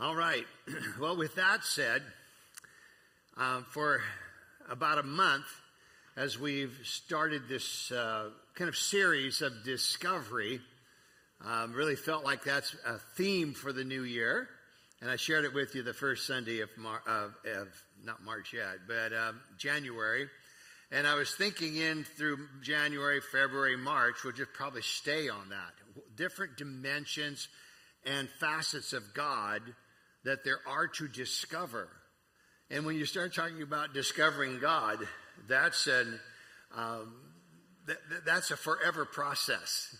All right. Well, with that said, uh, for about a month, as we've started this uh, kind of series of discovery, um, really felt like that's a theme for the new year. And I shared it with you the first Sunday of, Mar- of, of not March yet, but um, January. And I was thinking in through January, February, March, we'll just probably stay on that. Different dimensions and facets of God that there are to discover. And when you start talking about discovering God, that's an um, th- that's a forever process.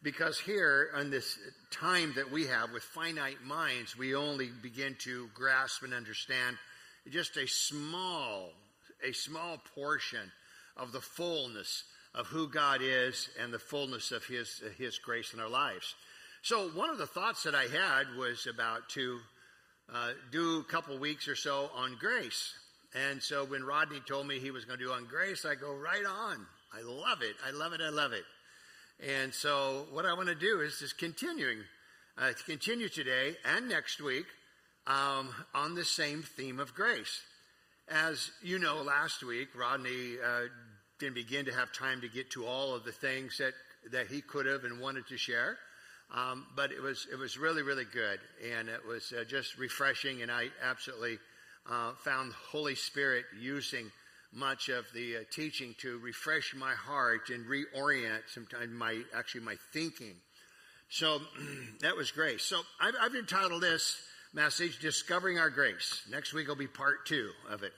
Because here, in this time that we have with finite minds, we only begin to grasp and understand just a small, a small portion of the fullness of who God is and the fullness of His, His grace in our lives. So, one of the thoughts that I had was about to uh, do a couple weeks or so on grace. And so, when Rodney told me he was going to do on grace, I go, right on. I love it. I love it. I love it. And so, what I want to do is just continuing, uh, to continue today and next week um, on the same theme of grace. As you know, last week, Rodney uh, didn't begin to have time to get to all of the things that, that he could have and wanted to share. Um, but it was it was really really good, and it was uh, just refreshing, and I absolutely uh, found Holy Spirit using much of the uh, teaching to refresh my heart and reorient sometimes my actually my thinking. So that was grace. So I've, I've entitled this message "Discovering Our Grace." Next week will be part two of it.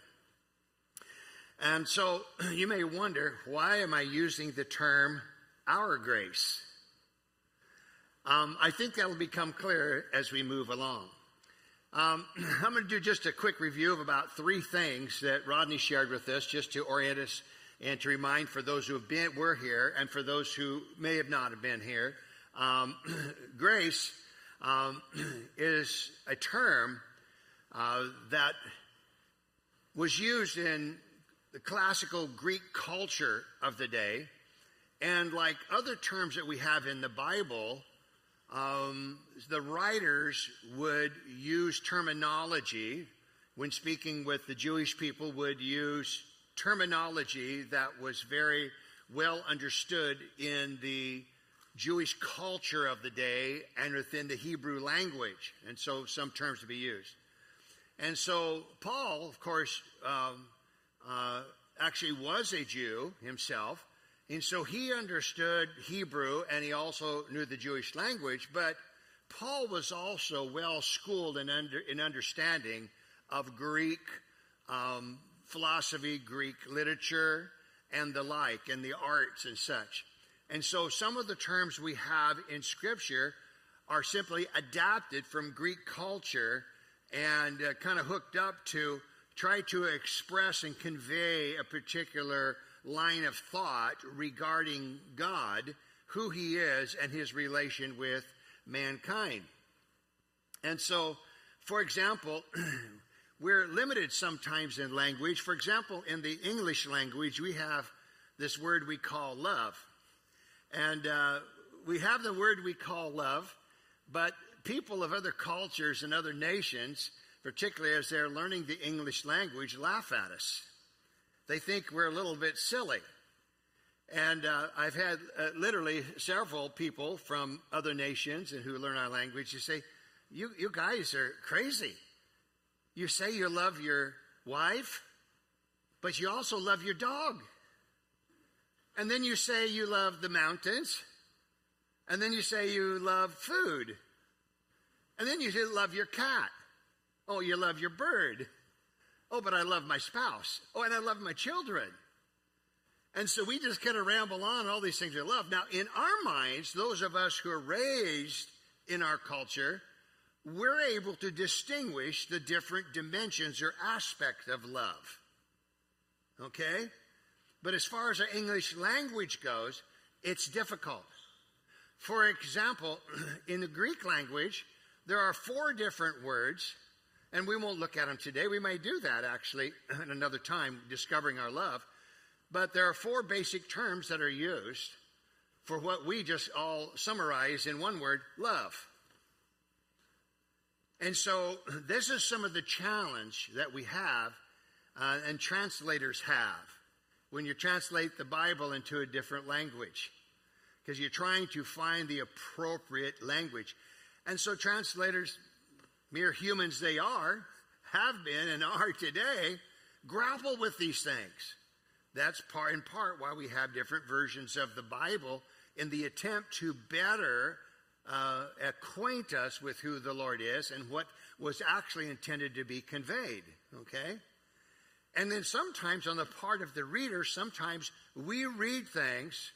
And so you may wonder why am I using the term "our grace"? Um, I think that'll become clear as we move along. Um, I'm going to do just a quick review of about three things that Rodney shared with us, just to orient us and to remind for those who have been were here and for those who may have not have been here. Um, grace um, is a term uh, that was used in the classical Greek culture of the day, and like other terms that we have in the Bible um, the writers would use terminology when speaking with the Jewish people would use terminology that was very well understood in the Jewish culture of the day and within the Hebrew language, and so some terms to be used. And so Paul, of course, um, uh, actually was a Jew himself, and so he understood Hebrew and he also knew the Jewish language, but Paul was also well schooled in, under, in understanding of Greek um, philosophy, Greek literature, and the like, and the arts and such. And so some of the terms we have in Scripture are simply adapted from Greek culture and uh, kind of hooked up to try to express and convey a particular line of thought regarding God, who he is, and his relation with mankind. And so, for example, we're limited sometimes in language. For example, in the English language, we have this word we call love. And uh, we have the word we call love, but people of other cultures and other nations, particularly as they're learning the English language, laugh at us they think we're a little bit silly. And uh, I've had uh, literally several people from other nations and who learn our language who say, you, you guys are crazy. You say you love your wife, but you also love your dog. And then you say you love the mountains. And then you say you love food. And then you love your cat. Oh, you love your bird. Oh, but I love my spouse. Oh, and I love my children. And so we just kind of ramble on all these things we love. Now, in our minds, those of us who are raised in our culture, we're able to distinguish the different dimensions or aspect of love. Okay? But as far as our English language goes, it's difficult. For example, in the Greek language, there are four different words and we won't look at them today. We may do that actually at another time, discovering our love. But there are four basic terms that are used for what we just all summarize in one word love. And so this is some of the challenge that we have uh, and translators have when you translate the Bible into a different language because you're trying to find the appropriate language. And so translators, mere humans they are, have been and are today, grapple with these things. That's part in part why we have different versions of the Bible in the attempt to better uh, acquaint us with who the Lord is and what was actually intended to be conveyed. Okay? And then sometimes on the part of the reader, sometimes we read things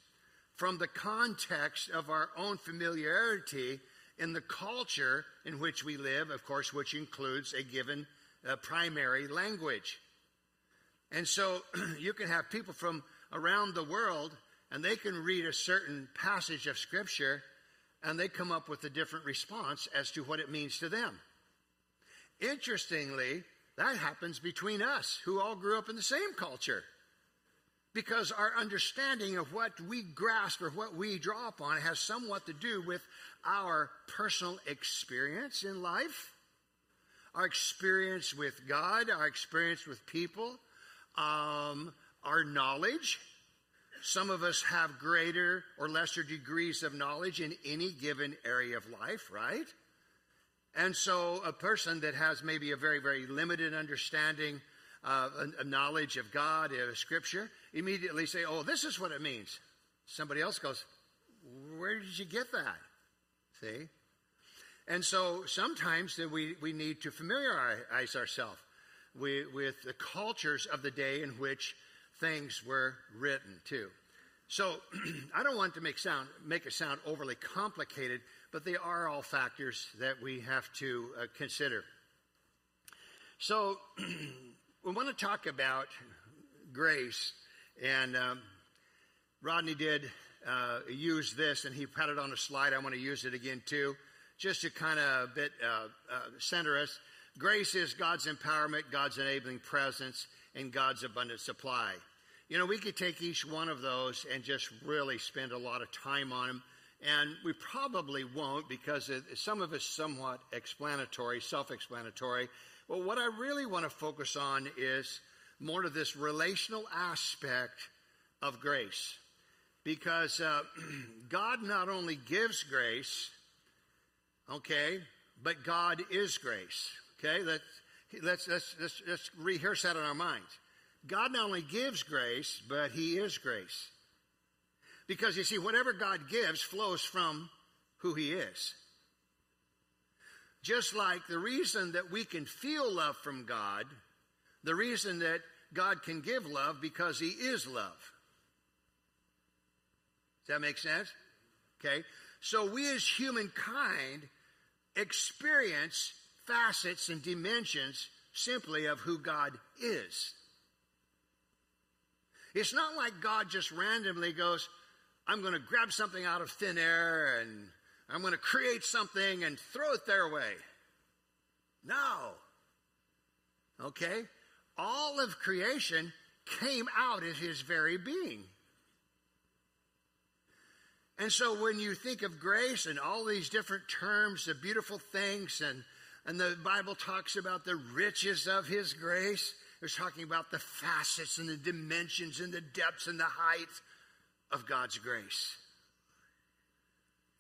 from the context of our own familiarity in the culture in which we live, of course, which includes a given uh, primary language. And so you can have people from around the world and they can read a certain passage of Scripture and they come up with a different response as to what it means to them. Interestingly, that happens between us who all grew up in the same culture. Because our understanding of what we grasp or what we draw upon has somewhat to do with our personal experience in life, our experience with God, our experience with people, um, our knowledge. Some of us have greater or lesser degrees of knowledge in any given area of life, right? And so a person that has maybe a very, very limited understanding, uh, a, a knowledge of God, of Scripture, immediately say, oh, this is what it means. Somebody else goes, where did you get that? See? And so sometimes we, we need to familiarize ourselves with, with the cultures of the day in which things were written too. So I don't want to make sound make it sound overly complicated, but they are all factors that we have to uh, consider. So we want to talk about grace, and um, Rodney did uh, use this, and he had it on a slide. I want to use it again too, just to kind of a bit uh, uh, center us. Grace is God's empowerment, God's enabling presence, and God's abundant supply. You know, we could take each one of those and just really spend a lot of time on them. And we probably won't because it, some of it's somewhat explanatory, self explanatory. But what I really want to focus on is more of this relational aspect of grace. Because uh, God not only gives grace, okay, but God is grace. Okay, let's, let's, let's, let's, let's rehearse that in our minds. God not only gives grace, but He is grace. Because you see, whatever God gives flows from who He is. Just like the reason that we can feel love from God, the reason that God can give love because He is love. Does that make sense? Okay. So we as humankind experience facets and dimensions simply of who God is. It's not like God just randomly goes, I'm going to grab something out of thin air and I'm going to create something and throw it their way. No. Okay? All of creation came out of his very being. And so when you think of grace and all these different terms, the beautiful things, and, and the Bible talks about the riches of his grace, it's talking about the facets and the dimensions and the depths and the heights of God's grace.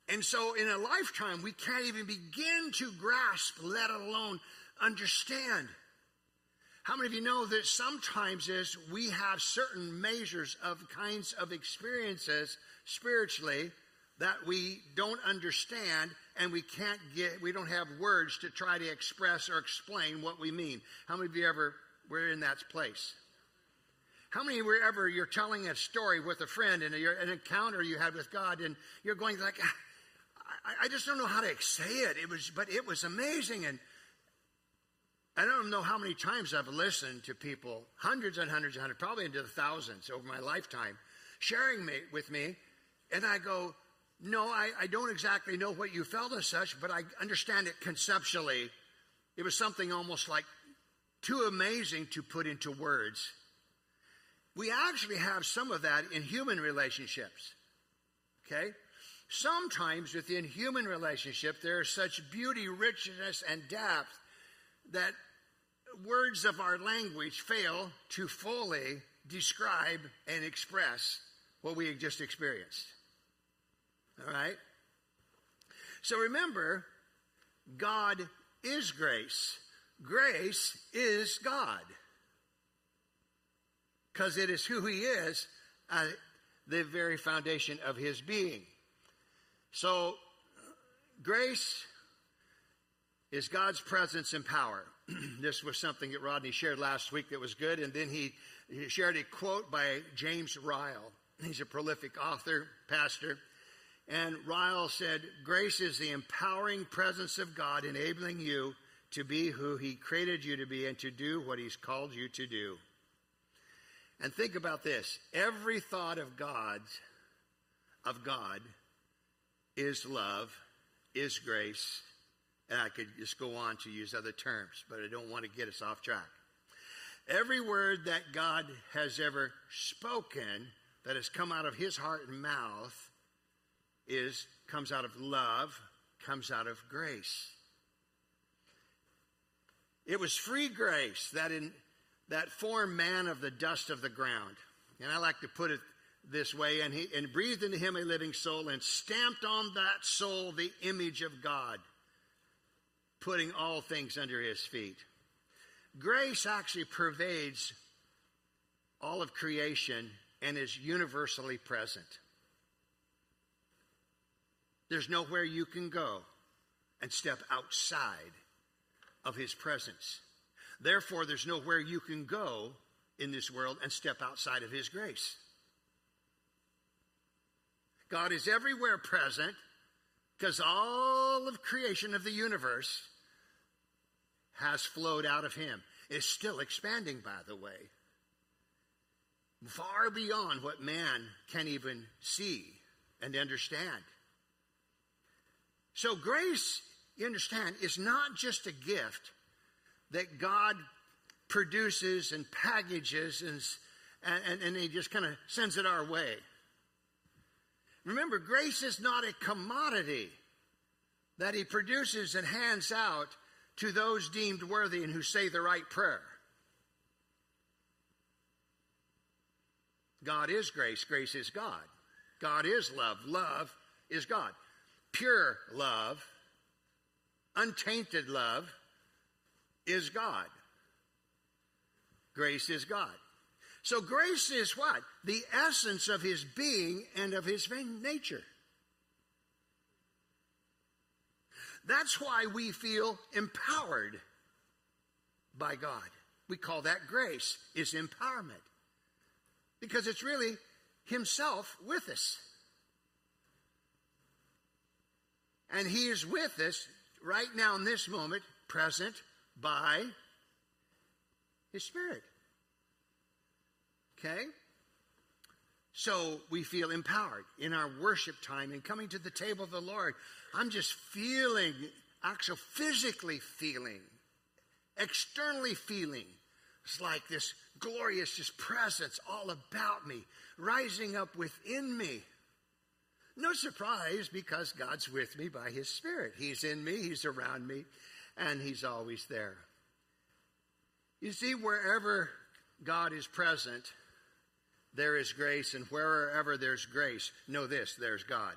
And so in a lifetime, we can't even begin to grasp, let alone understand. How many of you know that sometimes is we have certain measures of kinds of experiences spiritually that we don't understand and we can't get we don't have words to try to express or explain what we mean. How many of you ever we're in that place. How many were ever you're telling a story with a friend and a, an encounter you had with God, and you're going like, ah, I, I just don't know how to say it. It was, but it was amazing, and I don't know how many times I've listened to people, hundreds and hundreds and hundreds, probably into the thousands over my lifetime, sharing me, with me, and I go, no, I, I don't exactly know what you felt as such, but I understand it conceptually. It was something almost like too amazing to put into words. We actually have some of that in human relationships. Okay? sometimes within human relationship, there is such beauty, richness, and depth that words of our language fail to fully describe and express what we just experienced. All right? So remember, God is grace. Grace is God. Because it is who He is, uh, the very foundation of His being. So, grace is God's presence and power. this was something that Rodney shared last week that was good. And then he, he shared a quote by James Ryle. He's a prolific author, pastor. And Ryle said, Grace is the empowering presence of God enabling you to be who He created you to be and to do what He's called you to do. And think about this every thought of God's, of God, is love, is grace. And I could just go on to use other terms, but I don't want to get us off track. Every word that God has ever spoken that has come out of his heart and mouth is comes out of love, comes out of grace. It was free grace that in that formed man of the dust of the ground. And I like to put it this way, and he and breathed into him a living soul and stamped on that soul the image of God, putting all things under his feet. Grace actually pervades all of creation and is universally present. There's nowhere you can go and step outside of his presence. Therefore, there's nowhere you can go in this world and step outside of his grace. God is everywhere present because all of creation of the universe has flowed out of him. Is still expanding, by the way, far beyond what man can even see and understand. So, grace, you understand, is not just a gift that God produces and packages and, and, and He just kind of sends it our way. Remember, grace is not a commodity that He produces and hands out to those deemed worthy and who say the right prayer. God is grace, grace is God. God is love, love is God. Pure love, untainted love is God. Grace is God. So grace is what? The essence of his being and of his nature. That's why we feel empowered by God. We call that grace, is empowerment. Because it's really himself with us. And he is with us right now in this moment, present by his spirit. Okay? So we feel empowered in our worship time and coming to the table of the Lord. I'm just feeling, actually physically feeling, externally feeling. It's like this glorious just presence all about me, rising up within me. No surprise because God's with me by His Spirit. He's in me, He's around me, and He's always there. You see, wherever God is present, there is grace, and wherever there's grace, know this there's God.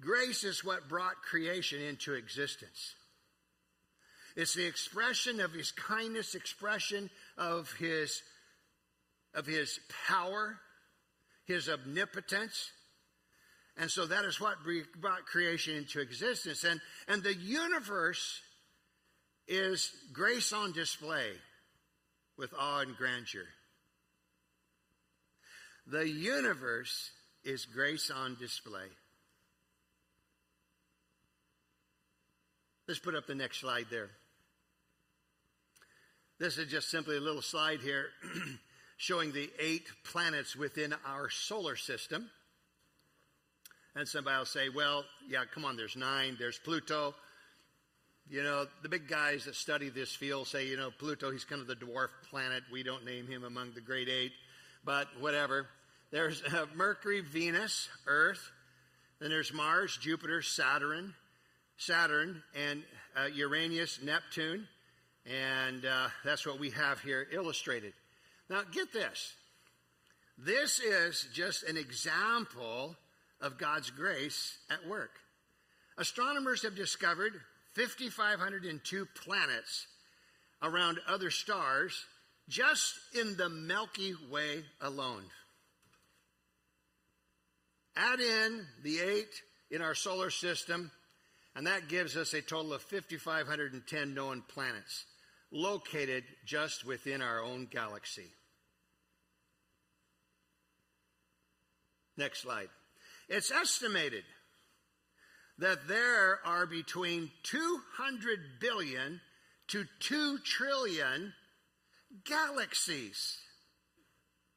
Grace is what brought creation into existence. It's the expression of his kindness, expression of his, of his power, his omnipotence. And so that is what brought creation into existence. And, and the universe is grace on display with awe and grandeur. The universe is grace on display. Let's put up the next slide there. This is just simply a little slide here showing the eight planets within our solar system. And somebody will say, well, yeah, come on, there's nine. There's Pluto, you know, the big guys that study this field say, you know, Pluto, he's kind of the dwarf planet. We don't name him among the great eight, but whatever. There's uh, Mercury, Venus, Earth. Then there's Mars, Jupiter, Saturn, Saturn, and uh, Uranus, Neptune. And uh, that's what we have here illustrated. Now, get this. This is just an example of God's grace at work. Astronomers have discovered 5,502 planets around other stars just in the Milky Way alone. Add in the eight in our solar system, and that gives us a total of 5,510 known planets located just within our own galaxy. Next slide. It's estimated that there are between 200 billion to 2 trillion galaxies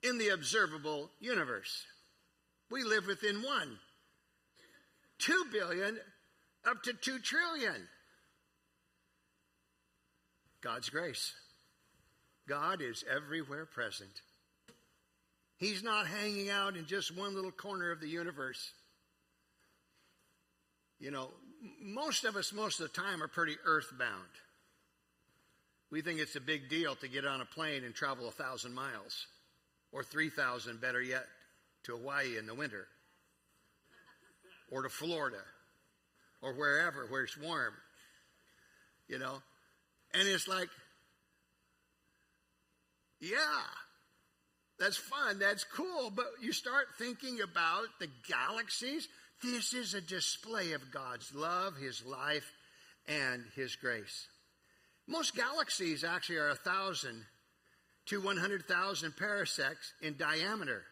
in the observable universe. We live within one. 2 billion up to 2 trillion. God's grace. God is everywhere present. He's not hanging out in just one little corner of the universe. You know, most of us, most of the time, are pretty earthbound. We think it's a big deal to get on a plane and travel a thousand miles, or 3,000, better yet, to Hawaii in the winter, or to Florida, or wherever where it's warm. You know? And it's like, yeah, that's fun, that's cool, but you start thinking about the galaxies. This is a display of God's love, His life, and His grace. Most galaxies actually are a thousand to 100,000 parsecs in diameter.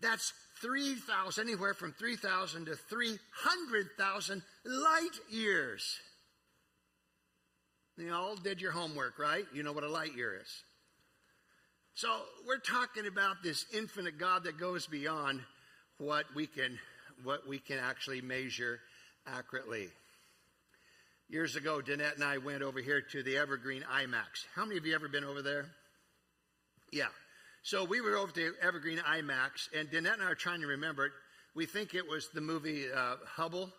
That's 3,000, anywhere from 3,000 to 300,000 light years. You all did your homework, right? You know what a light year is. So we're talking about this infinite God that goes beyond what we can what we can actually measure accurately. Years ago, Danette and I went over here to the Evergreen IMAX. How many of you ever been over there? Yeah. So we were over to Evergreen IMAX, and Danette and I are trying to remember it. We think it was the movie uh, Hubble.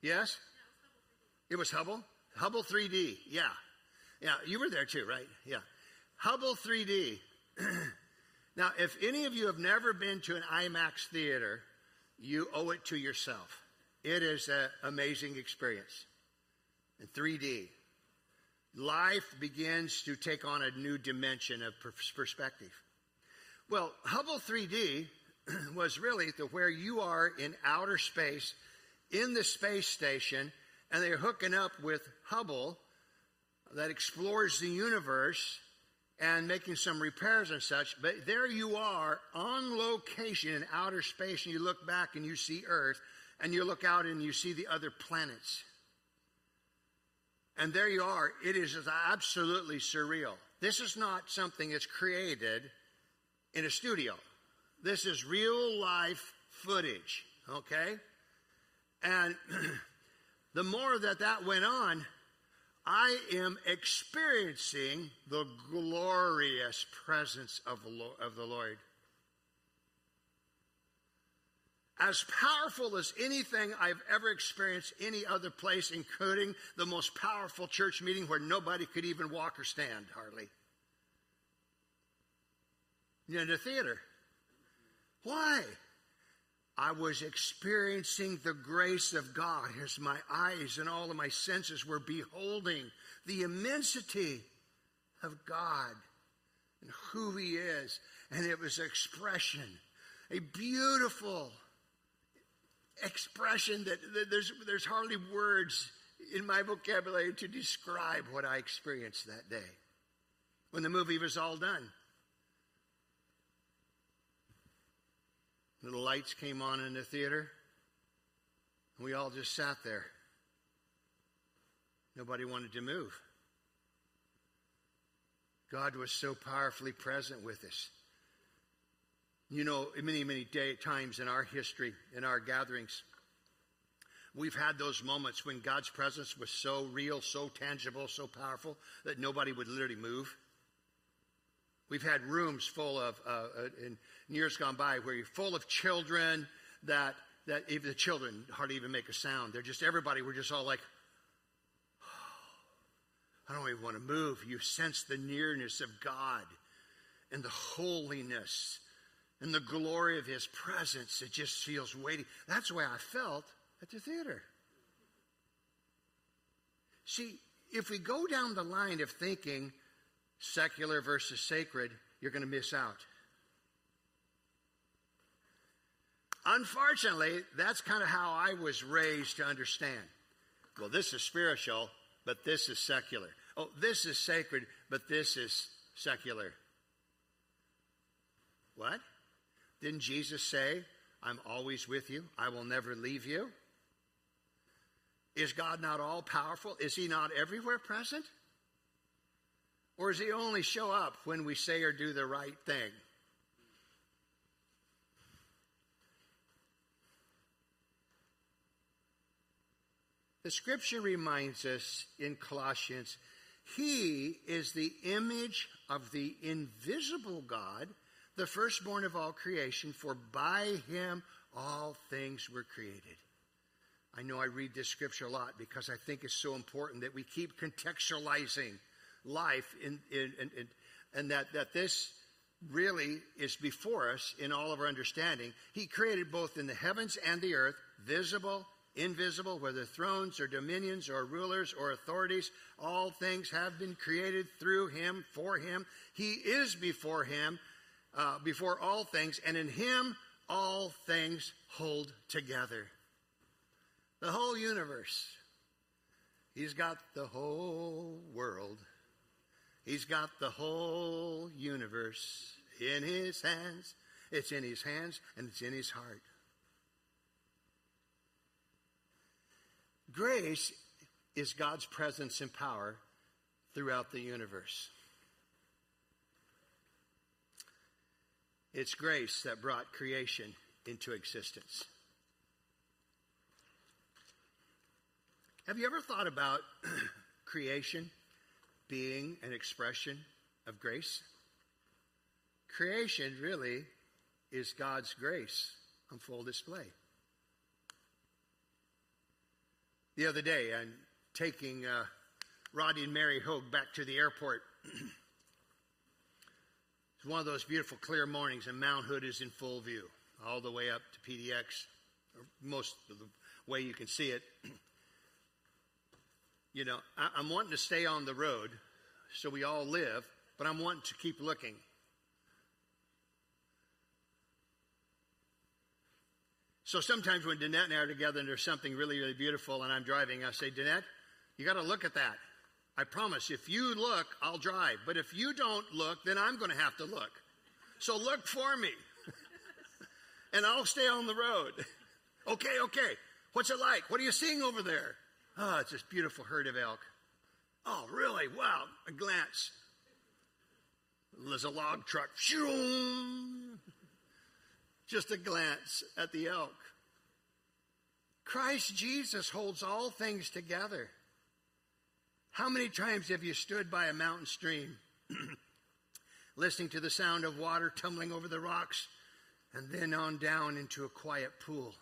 Yes? It was Hubble? Hubble 3D, yeah. Yeah, you were there too, right? Yeah. Hubble 3D. now, if any of you have never been to an IMAX theater, you owe it to yourself. It is an amazing experience in 3D. Life begins to take on a new dimension of perspective. Well, Hubble 3D was really the where you are in outer space in the space station, and they're hooking up with Hubble that explores the universe and making some repairs and such. But there you are on location in outer space, and you look back and you see Earth, and you look out and you see the other planets. And there you are. It is absolutely surreal. This is not something that's created in a studio. This is real life footage, okay? And the more that that went on, I am experiencing the glorious presence of the Lord. As powerful as anything I've ever experienced any other place, including the most powerful church meeting where nobody could even walk or stand, hardly. In the theater. Why? I was experiencing the grace of God as my eyes and all of my senses were beholding the immensity of God and who He is. And it was expression, a beautiful expression that, that there's, there's hardly words in my vocabulary to describe what I experienced that day when the movie was all done. The lights came on in the theater. And we all just sat there. Nobody wanted to move. God was so powerfully present with us. You know, many, many day, times in our history, in our gatherings, we've had those moments when God's presence was so real, so tangible, so powerful that nobody would literally move. We've had rooms full of, uh, uh, in years gone by, where you're full of children that, that even the children hardly even make a sound. They're just, everybody, we're just all like, I don't even want to move. You sense the nearness of God and the holiness and the glory of His presence. It just feels weighty. That's the way I felt at the theater. See, if we go down the line of thinking secular versus sacred, you're going to miss out. Unfortunately, that's kind of how I was raised to understand. Well, this is spiritual, but this is secular. Oh, this is sacred, but this is secular. What? Didn't Jesus say, I'm always with you, I will never leave you? Is God not all powerful? Is He not everywhere present? Or does He only show up when we say or do the right thing? The scripture reminds us in Colossians, He is the image of the invisible God, the firstborn of all creation, for by Him all things were created. I know I read this scripture a lot because I think it's so important that we keep contextualizing life in, in, in, in, and that, that this really is before us in all of our understanding. He created both in the heavens and the earth, visible, invisible, whether thrones or dominions or rulers or authorities, all things have been created through him, for him. He is before him, uh, before all things, and in him all things hold together the whole universe. He's got the whole world. He's got the whole universe in his hands. It's in his hands and it's in his heart. Grace is God's presence and power throughout the universe. It's grace that brought creation into existence. Have you ever thought about creation being an expression of grace? Creation really is God's grace on full display. The other day, I'm taking uh, Rodney and Mary Hogue back to the airport. it's one of those beautiful clear mornings, and Mount Hood is in full view, all the way up to PDX, most of the way you can see it. you know, I, I'm wanting to stay on the road so we all live, but I'm wanting to keep looking. So sometimes when Danette and I are together and there's something really, really beautiful and I'm driving, I say, Danette, you got to look at that. I promise, if you look, I'll drive. But if you don't look, then I'm going to have to look. So look for me. and I'll stay on the road. okay, okay. What's it like? What are you seeing over there? Oh, it's this beautiful herd of elk. Oh, really? Wow. A glance. There's a log truck. Just a glance at the elk. Christ Jesus holds all things together. How many times have you stood by a mountain stream, listening to the sound of water tumbling over the rocks, and then on down into a quiet pool,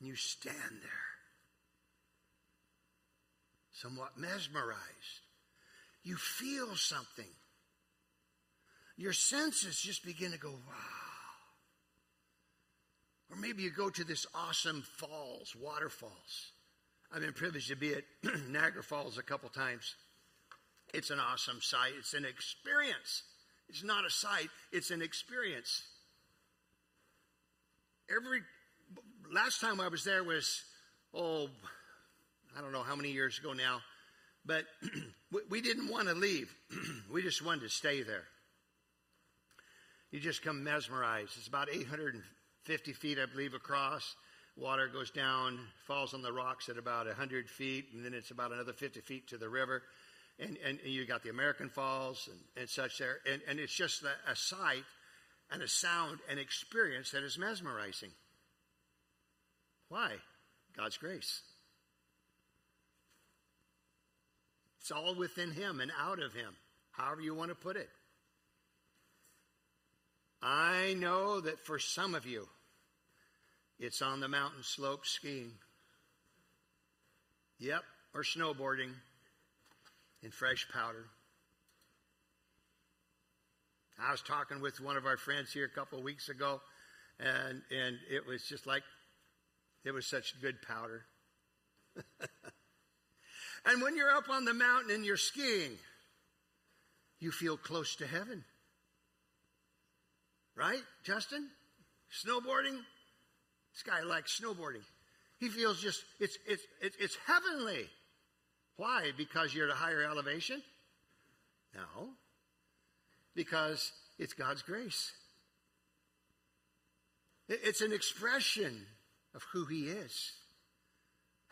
and you stand there? Somewhat mesmerized. You feel something. Your senses just begin to go, wow. Or maybe you go to this awesome falls, waterfalls. I've been privileged to be at Niagara Falls a couple times. It's an awesome sight. It's an experience. It's not a sight, it's an experience. Every last time I was there was oh I don't know how many years ago now, but we didn't want to leave. we just wanted to stay there. You just come mesmerized. It's about 850 feet, I believe, across. Water goes down, falls on the rocks at about 100 feet, and then it's about another 50 feet to the river. And, and, and you got the American Falls and, and such there. And, and it's just a, a sight and a sound and experience that is mesmerizing. Why? God's grace. It's all within Him and out of Him, however you want to put it. I know that for some of you, it's on the mountain slope skiing. Yep, or snowboarding in fresh powder. I was talking with one of our friends here a couple of weeks ago, and, and it was just like, it was such good powder. and when you're up on the mountain and you're skiing, you feel close to heaven. Right, Justin? Snowboarding? This guy likes snowboarding. He feels just, it's, it's, it's, it's heavenly. Why? Because you're at a higher elevation? No. Because it's God's grace. It's an expression of who He is.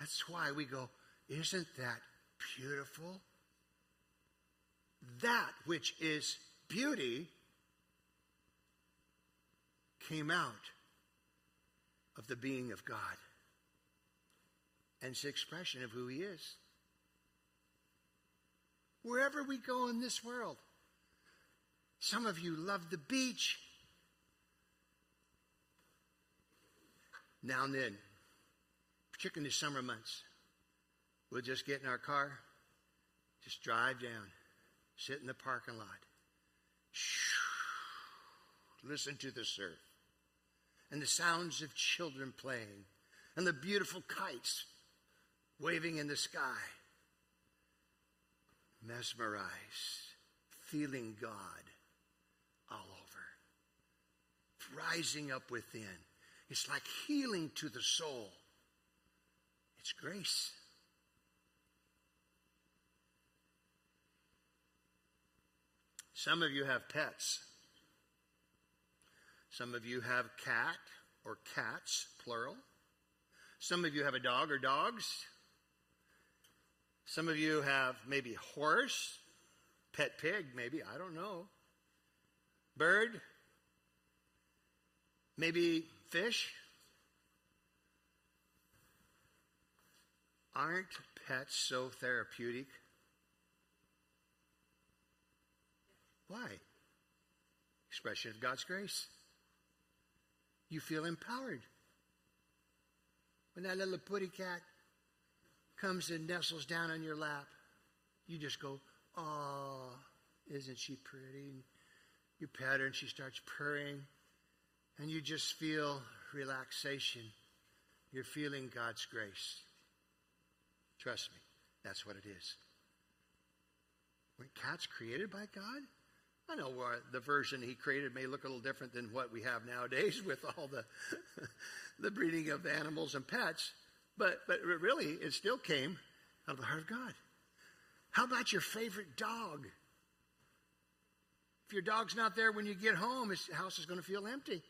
That's why we go, isn't that beautiful? That which is beauty came out of the being of God. And it's expression of who He is. Wherever we go in this world, some of you love the beach. Now and then, particularly in the summer months, we'll just get in our car, just drive down, sit in the parking lot, listen to the surf and the sounds of children playing and the beautiful kites waving in the sky. Mesmerized, feeling God all over, rising up within. It's like healing to the soul. It's grace. Some of you have pets. Some of you have cat or cats, plural. Some of you have a dog or dogs. Some of you have maybe horse, pet pig, maybe, I don't know. Bird, maybe fish. Aren't pets so therapeutic? Why? Expression of God's grace you feel empowered. When that little putty cat comes and nestles down on your lap, you just go, Oh, isn't she pretty? And you pet her and she starts purring, and you just feel relaxation. You're feeling God's grace. Trust me, that's what it is. When cats created by God, I know the version he created may look a little different than what we have nowadays with all the the breeding of animals and pets, but but really it still came out of the heart of God. How about your favorite dog? If your dog's not there when you get home, his house is going to feel empty.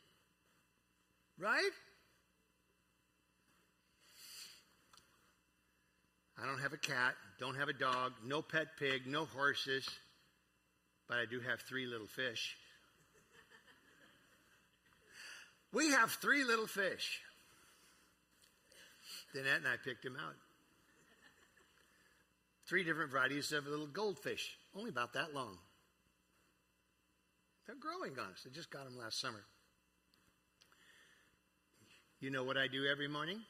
Right? I don't have a cat, don't have a dog, no pet pig, no horses but I do have three little fish. We have three little fish. Danette and I picked them out. Three different varieties of little goldfish, only about that long. They're growing on us. I just got them last summer. You know what I do every morning?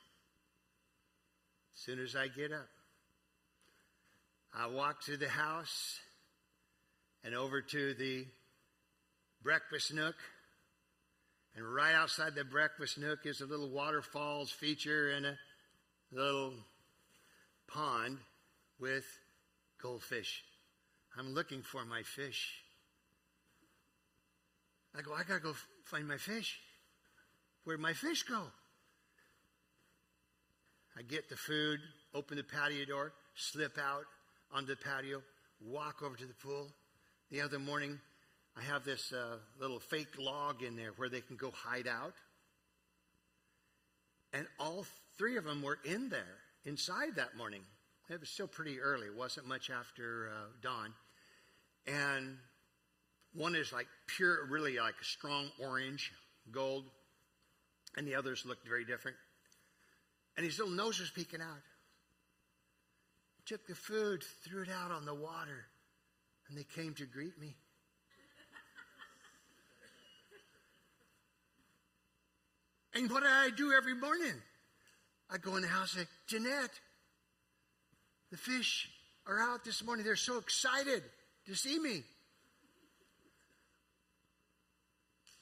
As soon as I get up, I walk to the house and over to the breakfast nook. And right outside the breakfast nook is a little waterfalls feature and a little pond with goldfish. I'm looking for my fish. I go, I gotta go find my fish. Where'd my fish go? I get the food, open the patio door, slip out onto the patio, walk over to the pool the other morning, I have this uh, little fake log in there where they can go hide out. And all three of them were in there, inside that morning. It was still pretty early. It wasn't much after uh, dawn. And one is like pure, really like a strong orange, gold. And the others looked very different. And his little nose was peeking out. Took the food, threw it out on the water and they came to greet me. And what I do every morning? I go in the house and say, Danette, the fish are out this morning. They're so excited to see me.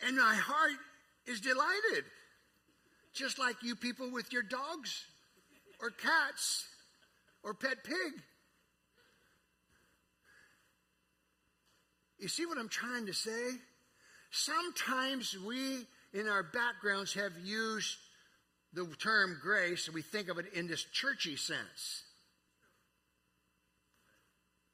And my heart is delighted, just like you people with your dogs or cats or pet pig. You see what I'm trying to say? Sometimes we, in our backgrounds, have used the term grace and we think of it in this churchy sense.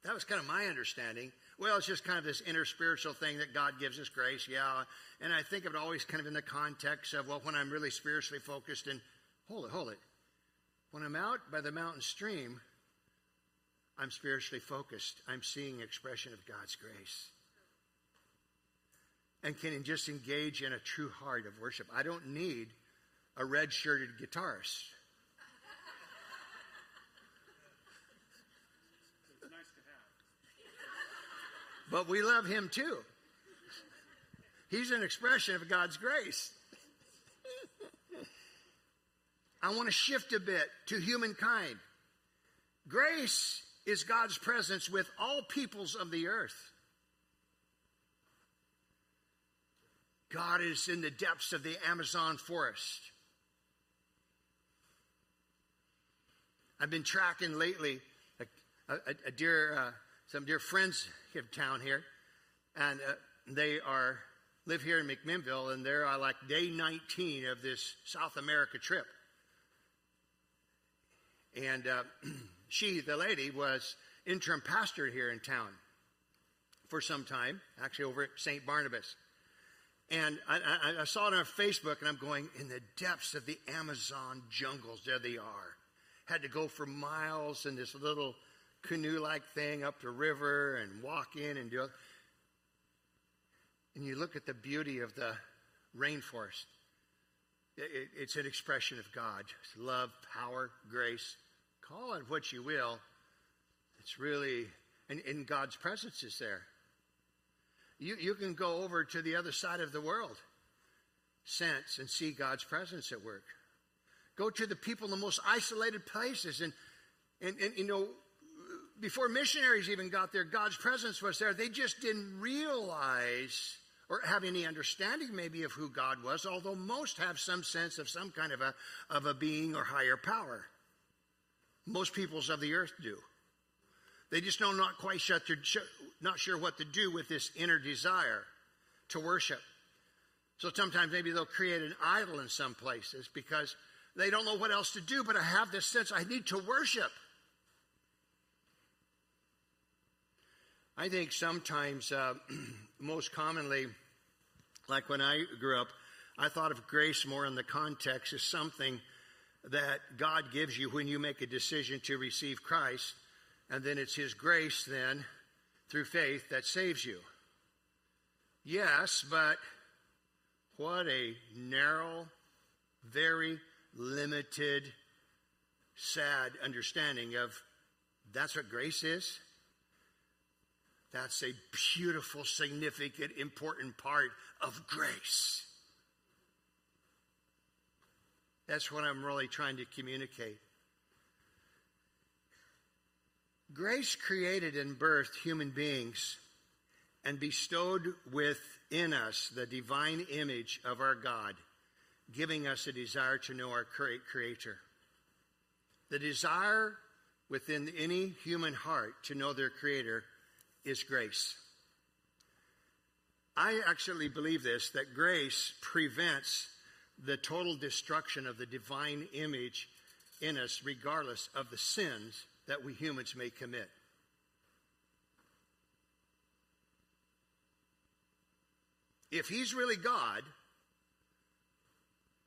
That was kind of my understanding. Well, it's just kind of this inner spiritual thing that God gives us grace, yeah. And I think of it always kind of in the context of, well, when I'm really spiritually focused and, hold it, hold it. When I'm out by the mountain stream, I'm spiritually focused. I'm seeing expression of God's grace. And can just engage in a true heart of worship. I don't need a red shirted guitarist. but we love him too. He's an expression of God's grace. I want to shift a bit to humankind. Grace is God's presence with all peoples of the earth. God is in the depths of the Amazon forest. I've been tracking lately a, a, a dear, uh, some dear friends of town here, and uh, they are live here in McMinnville, and they're uh, like day 19 of this South America trip. And uh, she, the lady, was interim pastor here in town for some time, actually over at St. Barnabas. And I, I, I, saw it on Facebook, and I'm going, in the depths of the Amazon jungles, there they are. Had to go for miles in this little canoe like thing up the river and walk in and do it. And you look at the beauty of the rainforest. It, it, it's an expression of God love, power, grace. Call it what you will. It's really, and, and God's presence is there. You, you can go over to the other side of the world, sense, and see God's presence at work. Go to the people in the most isolated places. And, and, and you know, before missionaries even got there, God's presence was there. They just didn't realize or have any understanding maybe of who God was, although most have some sense of some kind of a, of a being or higher power. Most peoples of the earth do. They just know not quite sure, not sure what to do with this inner desire to worship. So sometimes maybe they'll create an idol in some places because they don't know what else to do, but I have this sense I need to worship. I think sometimes, uh, most commonly, like when I grew up, I thought of grace more in the context as something that God gives you when you make a decision to receive Christ, and then it's His grace then through faith that saves you. Yes, but what a narrow, very limited, sad understanding of that's what grace is. That's a beautiful, significant, important part of grace. That's what I'm really trying to communicate. Grace created and birthed human beings and bestowed within us the divine image of our God, giving us a desire to know our great Creator. The desire within any human heart to know their Creator is grace. I actually believe this that grace prevents the total destruction of the divine image in us, regardless of the sins that we humans may commit. If He's really God,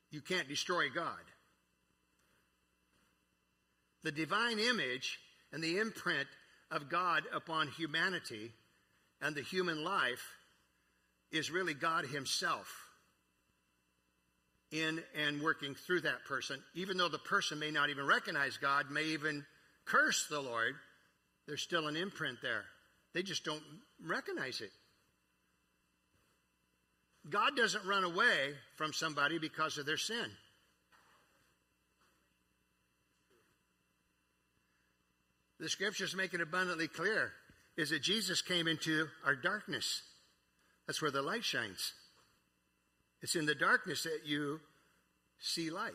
you can't destroy God. The divine image and the imprint of God upon humanity and the human life is really God Himself in and working through that person. Even though the person may not even recognize God, may even curse the Lord, there's still an imprint there. They just don't recognize it. God doesn't run away from somebody because of their sin. The scriptures make it abundantly clear is that Jesus came into our darkness. That's where the light shines. It's in the darkness that you see light.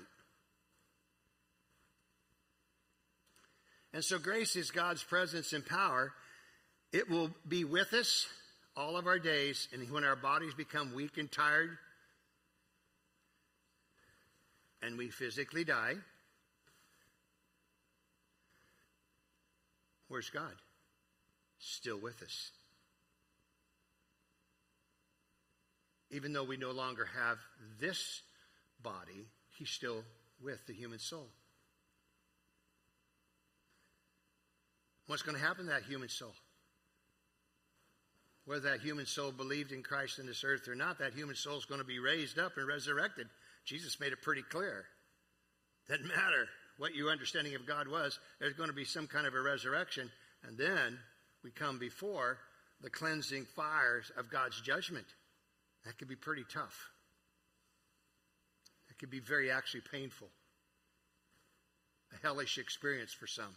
And so grace is God's presence and power. It will be with us all of our days, and when our bodies become weak and tired, and we physically die, where's God? Still with us. Even though we no longer have this body, He's still with the human soul. What's going to happen to that human soul? Whether that human soul believed in Christ in this earth or not, that human soul is going to be raised up and resurrected. Jesus made it pretty clear. Doesn't matter what your understanding of God was, there's going to be some kind of a resurrection. And then we come before the cleansing fires of God's judgment. That could be pretty tough. That could be very actually painful. A hellish experience for some.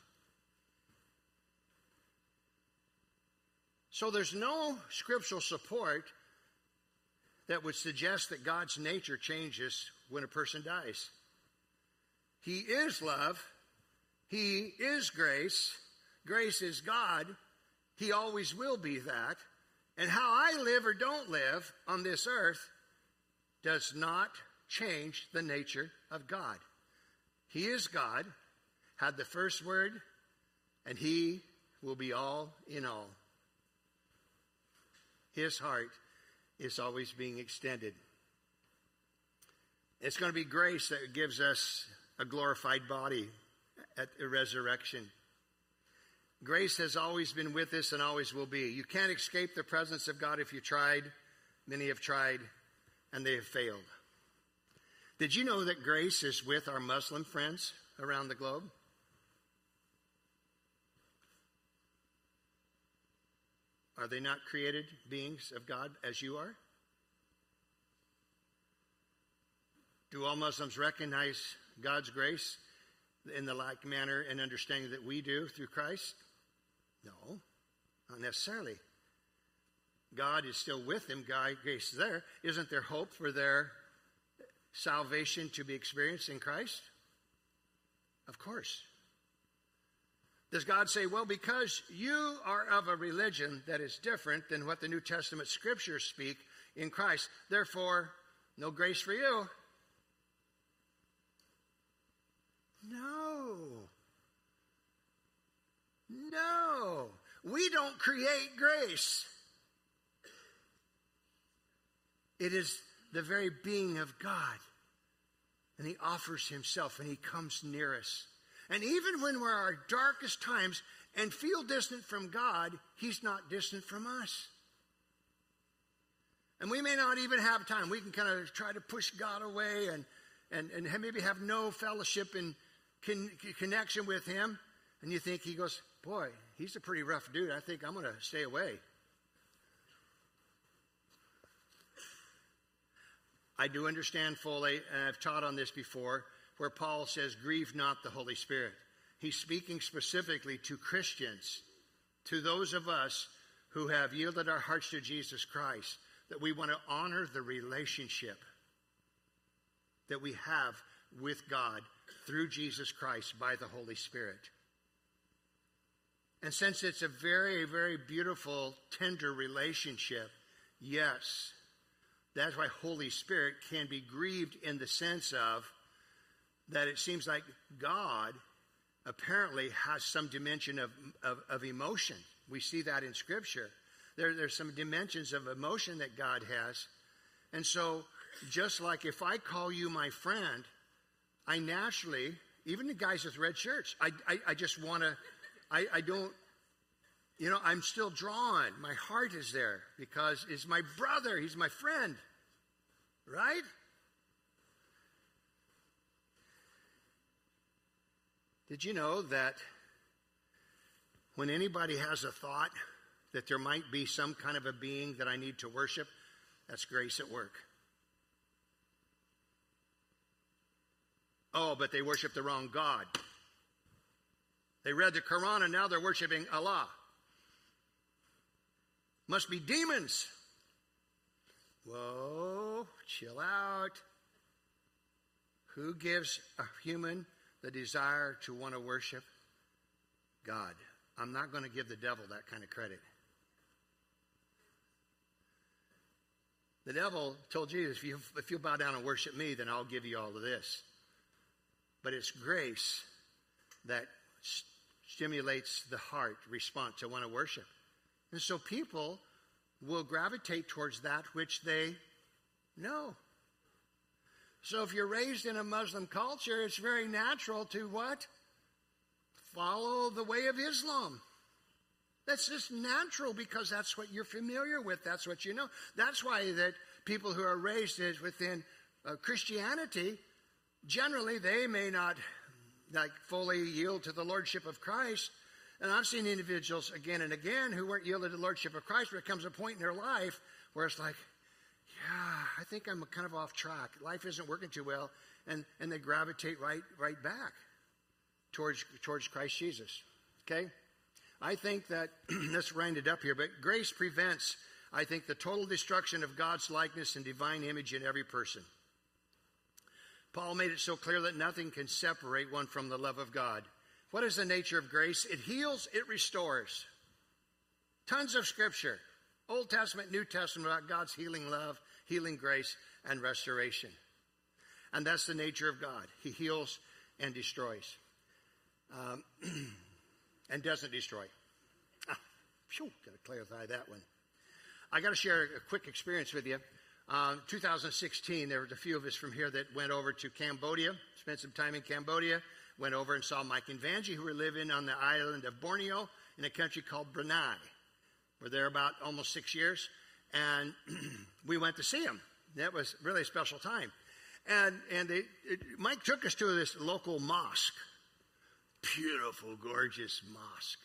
So there's no scriptural support that would suggest that God's nature changes when a person dies. He is love. He is grace. Grace is God. He always will be that. And how I live or don't live on this earth does not change the nature of God. He is God, had the first word, and He will be all in all. His heart is always being extended. It's going to be grace that gives us a glorified body at the resurrection. Grace has always been with us and always will be. You can't escape the presence of God if you tried. Many have tried and they have failed. Did you know that grace is with our Muslim friends around the globe? Are they not created beings of God as you are? Do all Muslims recognize God's grace in the like manner and understanding that we do through Christ? No, not necessarily. God is still with them. God, grace is there. Isn't there hope for their salvation to be experienced in Christ? Of course. Does God say, well, because you are of a religion that is different than what the New Testament scriptures speak in Christ, therefore, no grace for you? No. No. We don't create grace. It is the very being of God. And He offers Himself and He comes near us. And even when we're our darkest times and feel distant from God, He's not distant from us. And we may not even have time. We can kind of try to push God away and, and, and maybe have no fellowship and con- connection with Him. And you think He goes, Boy, he's a pretty rough dude. I think I'm going to stay away. I do understand fully, and I've taught on this before where Paul says, Grieve not the Holy Spirit. He's speaking specifically to Christians, to those of us who have yielded our hearts to Jesus Christ, that we want to honor the relationship that we have with God through Jesus Christ by the Holy Spirit. And since it's a very, very beautiful, tender relationship, yes, that's why Holy Spirit can be grieved in the sense of that it seems like God apparently has some dimension of, of, of emotion. We see that in Scripture. There, there's some dimensions of emotion that God has. And so, just like if I call you my friend, I naturally, even the guys with red shirts, I, I, I just want to, I, I don't, you know, I'm still drawn. My heart is there because he's my brother, he's my friend, right? Did you know that when anybody has a thought that there might be some kind of a being that I need to worship, That's grace at work. Oh, but they worship the wrong God. They read the Quran and now they're worshiping Allah. Must be demons. Whoa, chill out. Who gives a human the desire to want to worship? God. I'm not going to give the devil that kind of credit. The devil told Jesus, if you, if you bow down and worship me, then I'll give you all of this. But it's grace that st- stimulates the heart response to want to worship. And so people will gravitate towards that which they know. So if you're raised in a Muslim culture, it's very natural to what? Follow the way of Islam. That's just natural because that's what you're familiar with. That's what you know. That's why that people who are raised within uh, Christianity, generally they may not like fully yield to the lordship of Christ. And I've seen individuals again and again who weren't yielded to the lordship of Christ, but it comes a point in their life where it's like, yeah, I think I'm kind of off track. Life isn't working too well, and and they gravitate right right back towards towards Christ Jesus. Okay, I think that let's round it up here, but grace prevents, I think, the total destruction of God's likeness and divine image in every person. Paul made it so clear that nothing can separate one from the love of God. What is the nature of grace? It heals, it restores. Tons of scripture, Old Testament, New Testament, about God's healing love, healing grace, and restoration. And that's the nature of God. He heals and destroys. Um, and doesn't destroy. Ah, phew, got to clarify that one. I got to share a quick experience with you. Um, 2016, there was a few of us from here that went over to Cambodia, spent some time in Cambodia, went over and saw Mike and Vanjie, who were living on the island of Borneo in a country called Brunei. We're there about almost six years, and we went to see him. That was really a special time. And, and they, it, Mike took us to this local mosque beautiful, gorgeous mosque.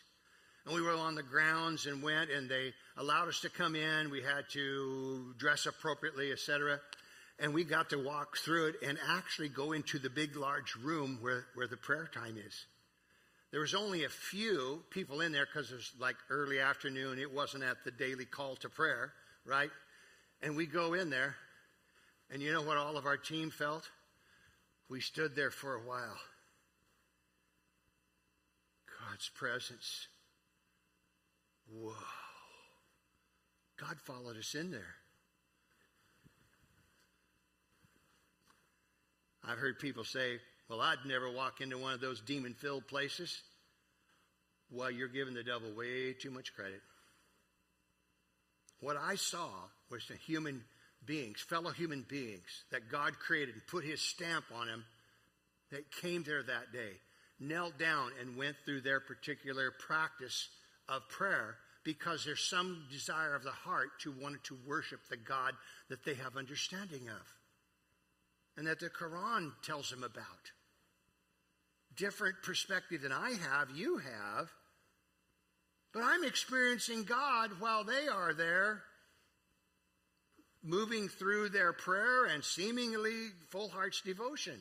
And we were on the grounds and went, and they allowed us to come in. We had to dress appropriately, etc. And we got to walk through it and actually go into the big, large room where, where the prayer time is. There was only a few people in there because it was like early afternoon. It wasn't at the daily call to prayer, right? And we go in there, and you know what all of our team felt? We stood there for a while. God's presence. Whoa. God followed us in there. I've heard people say, well, I'd never walk into one of those demon filled places. Well, you're giving the devil way too much credit. What I saw was the human beings, fellow human beings that God created and put his stamp on them that came there that day knelt down and went through their particular practice of prayer because there's some desire of the heart to want to worship the God that they have understanding of and that the Quran tells them about. Different perspective than I have, you have. But I'm experiencing God while they are there, moving through their prayer and seemingly full heart's devotion.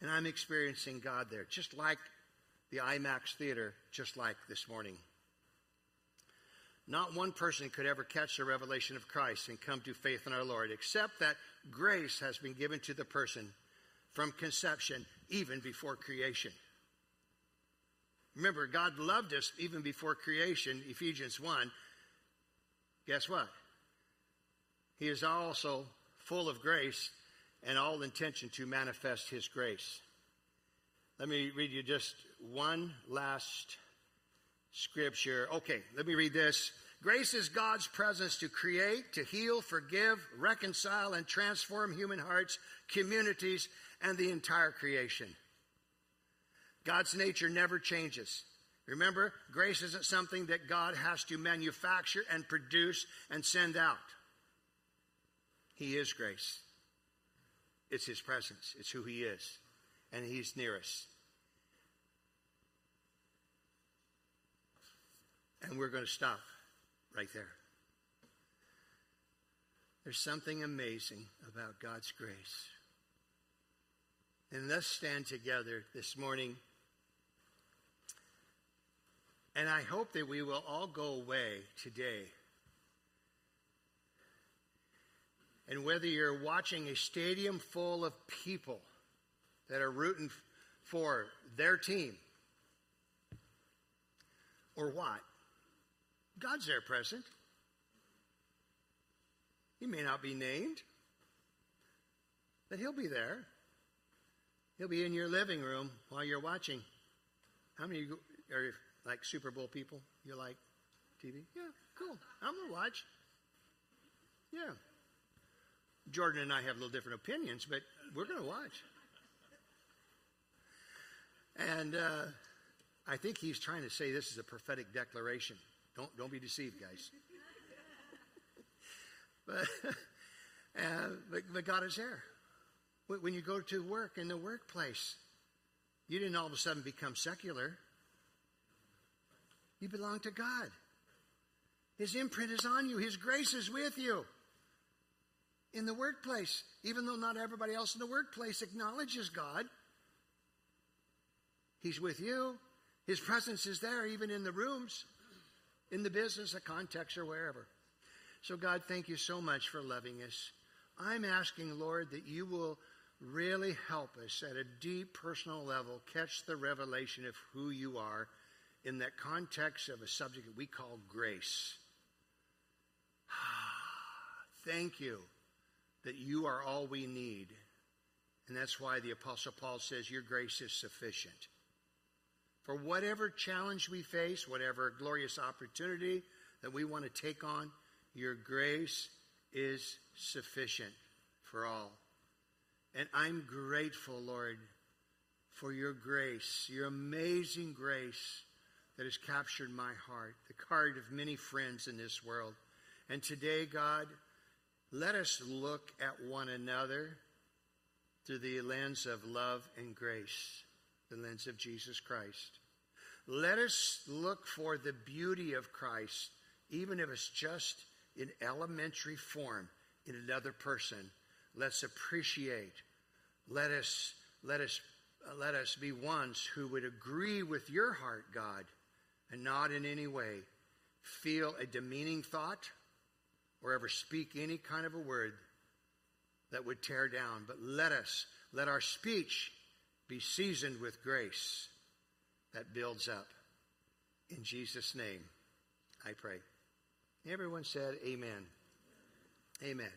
And I'm experiencing God there, just like the IMAX theater, just like this morning. Not one person could ever catch the revelation of Christ and come to faith in our Lord, except that grace has been given to the person from conception, even before creation. Remember, God loved us even before creation, Ephesians 1. Guess what? He is also full of grace and all intention to manifest His grace. Let me read you just one last scripture. Okay, let me read this. Grace is God's presence to create, to heal, forgive, reconcile, and transform human hearts, communities, and the entire creation. God's nature never changes. Remember, grace isn't something that God has to manufacture and produce and send out. He is grace. It's His presence, it's who He is, and He's near us. And we're going to stop right there. There's something amazing about God's grace. And let's stand together this morning. And I hope that we will all go away today. And whether you're watching a stadium full of people that are rooting for their team or what, God's there present. He may not be named, but He'll be there. He'll be in your living room while you're watching. How many are like Super Bowl people? You like TV? Yeah, cool. I'm going to watch. Yeah. Jordan and I have a little different opinions, but we're going to watch. And uh, I think he's trying to say this is a prophetic declaration. Don't, don't be deceived, guys. but, uh, but, but God is there. When you go to work in the workplace, you didn't all of a sudden become secular. You belong to God. His imprint is on you, His grace is with you. In the workplace, even though not everybody else in the workplace acknowledges God, He's with you. His presence is there, even in the rooms, in the business, a context, or wherever. So, God, thank you so much for loving us. I'm asking, Lord, that you will really help us at a deep personal level catch the revelation of who you are in that context of a subject that we call grace. Thank you that you are all we need. And that's why the Apostle Paul says, Your grace is sufficient. For whatever challenge we face, whatever glorious opportunity that we want to take on, your grace is sufficient for all. And I'm grateful, Lord, for your grace, your amazing grace that has captured my heart, the heart of many friends in this world. And today, God, let us look at one another through the lens of love and grace, the lens of Jesus Christ. Let us look for the beauty of Christ, even if it's just in elementary form in another person Let's appreciate. Let us, let us, let us be ones who would agree with your heart, God, and not in any way feel a demeaning thought or ever speak any kind of a word that would tear down. But let us, let our speech be seasoned with grace that builds up. In Jesus' name, I pray. Everyone said, Amen. Amen.